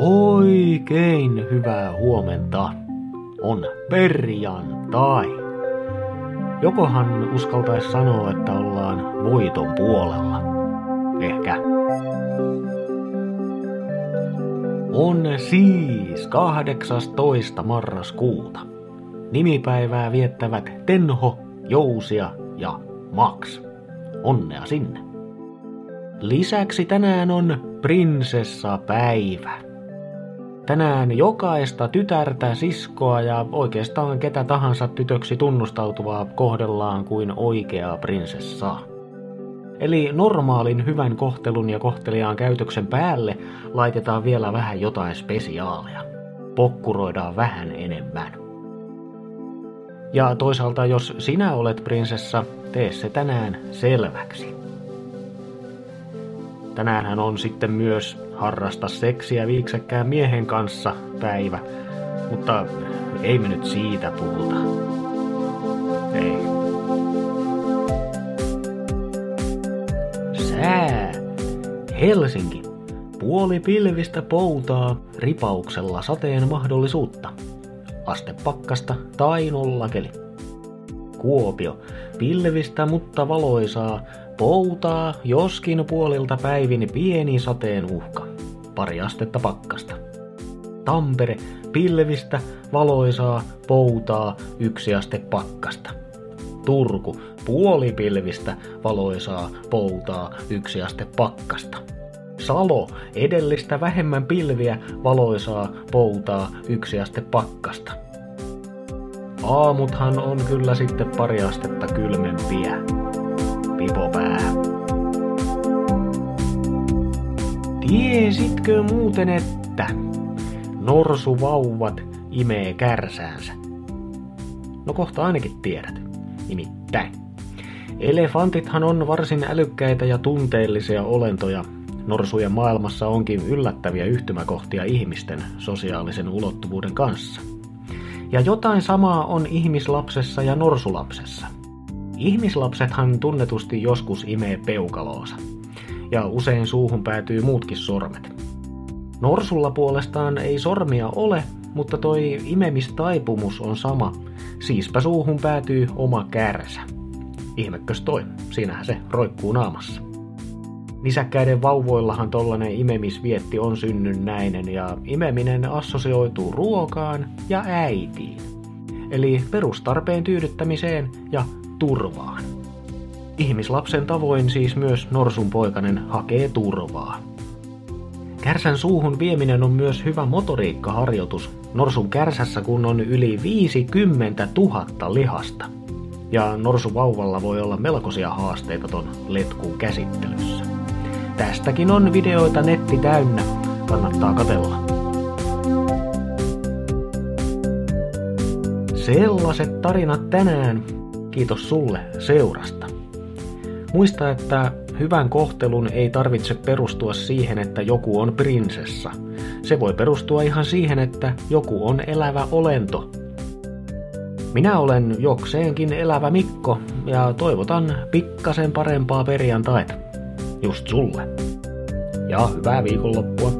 Oikein hyvää huomenta. On perjantai. Jokohan uskaltaisi sanoa, että ollaan voiton puolella. Ehkä. On siis 18. marraskuuta. Nimipäivää viettävät Tenho, Jousia ja Max. Onnea sinne. Lisäksi tänään on prinsessapäivä. Tänään jokaista tytärtä, siskoa ja oikeastaan ketä tahansa tytöksi tunnustautuvaa kohdellaan kuin oikeaa prinsessaa. Eli normaalin hyvän kohtelun ja kohteliaan käytöksen päälle laitetaan vielä vähän jotain spesiaalia. Pokkuroidaan vähän enemmän. Ja toisaalta jos sinä olet prinsessa, tee se tänään selväksi. Tänäänhän on sitten myös harrasta seksiä viiksekkään miehen kanssa päivä, mutta ei me nyt siitä puhuta. Ei. Sää. Helsinki. Puoli pilvistä poutaa ripauksella sateen mahdollisuutta. Aste pakkasta tai nollakeli. Kuopio. Pilvistä mutta valoisaa, poutaa, joskin puolilta päivin pieni sateen uhka. Pari astetta pakkasta. Tampere, pilvistä, valoisaa, poutaa, yksi aste pakkasta. Turku, puolipilvistä, valoisaa, poutaa, yksi aste pakkasta. Salo, edellistä vähemmän pilviä, valoisaa, poutaa, yksi aste pakkasta. Aamuthan on kyllä sitten pari astetta kylmempiä. Pipopää. Tiesitkö muuten, että norsuvauvat imee kärsäänsä? No kohta ainakin tiedät. Nimittäin. Elefantithan on varsin älykkäitä ja tunteellisia olentoja. Norsujen maailmassa onkin yllättäviä yhtymäkohtia ihmisten sosiaalisen ulottuvuuden kanssa. Ja jotain samaa on ihmislapsessa ja norsulapsessa. Ihmislapsethan tunnetusti joskus imee peukaloosa, ja usein suuhun päätyy muutkin sormet. Norsulla puolestaan ei sormia ole, mutta toi imemistaipumus on sama, siispä suuhun päätyy oma kärsä. Ihmekös toi, siinähän se roikkuu naamassa. Nisäkkäiden vauvoillahan tollanen imemisvietti on synnynnäinen ja imeminen assosioituu ruokaan ja äitiin. Eli perustarpeen tyydyttämiseen ja turvaan. Ihmislapsen tavoin siis myös norsun poikanen hakee turvaa. Kärsän suuhun vieminen on myös hyvä motoriikkaharjoitus. Norsun kärsässä kun on yli 50 000 lihasta. Ja norsu vauvalla voi olla melkoisia haasteita ton letkun käsittelyssä. Tästäkin on videoita netti täynnä. Kannattaa katella. Sellaiset tarinat tänään. Kiitos sulle seurasta. Muista, että hyvän kohtelun ei tarvitse perustua siihen, että joku on prinsessa. Se voi perustua ihan siihen, että joku on elävä olento. Minä olen jokseenkin elävä Mikko ja toivotan pikkasen parempaa perjantaita. Just sulle. Ja hyvää viikonloppua.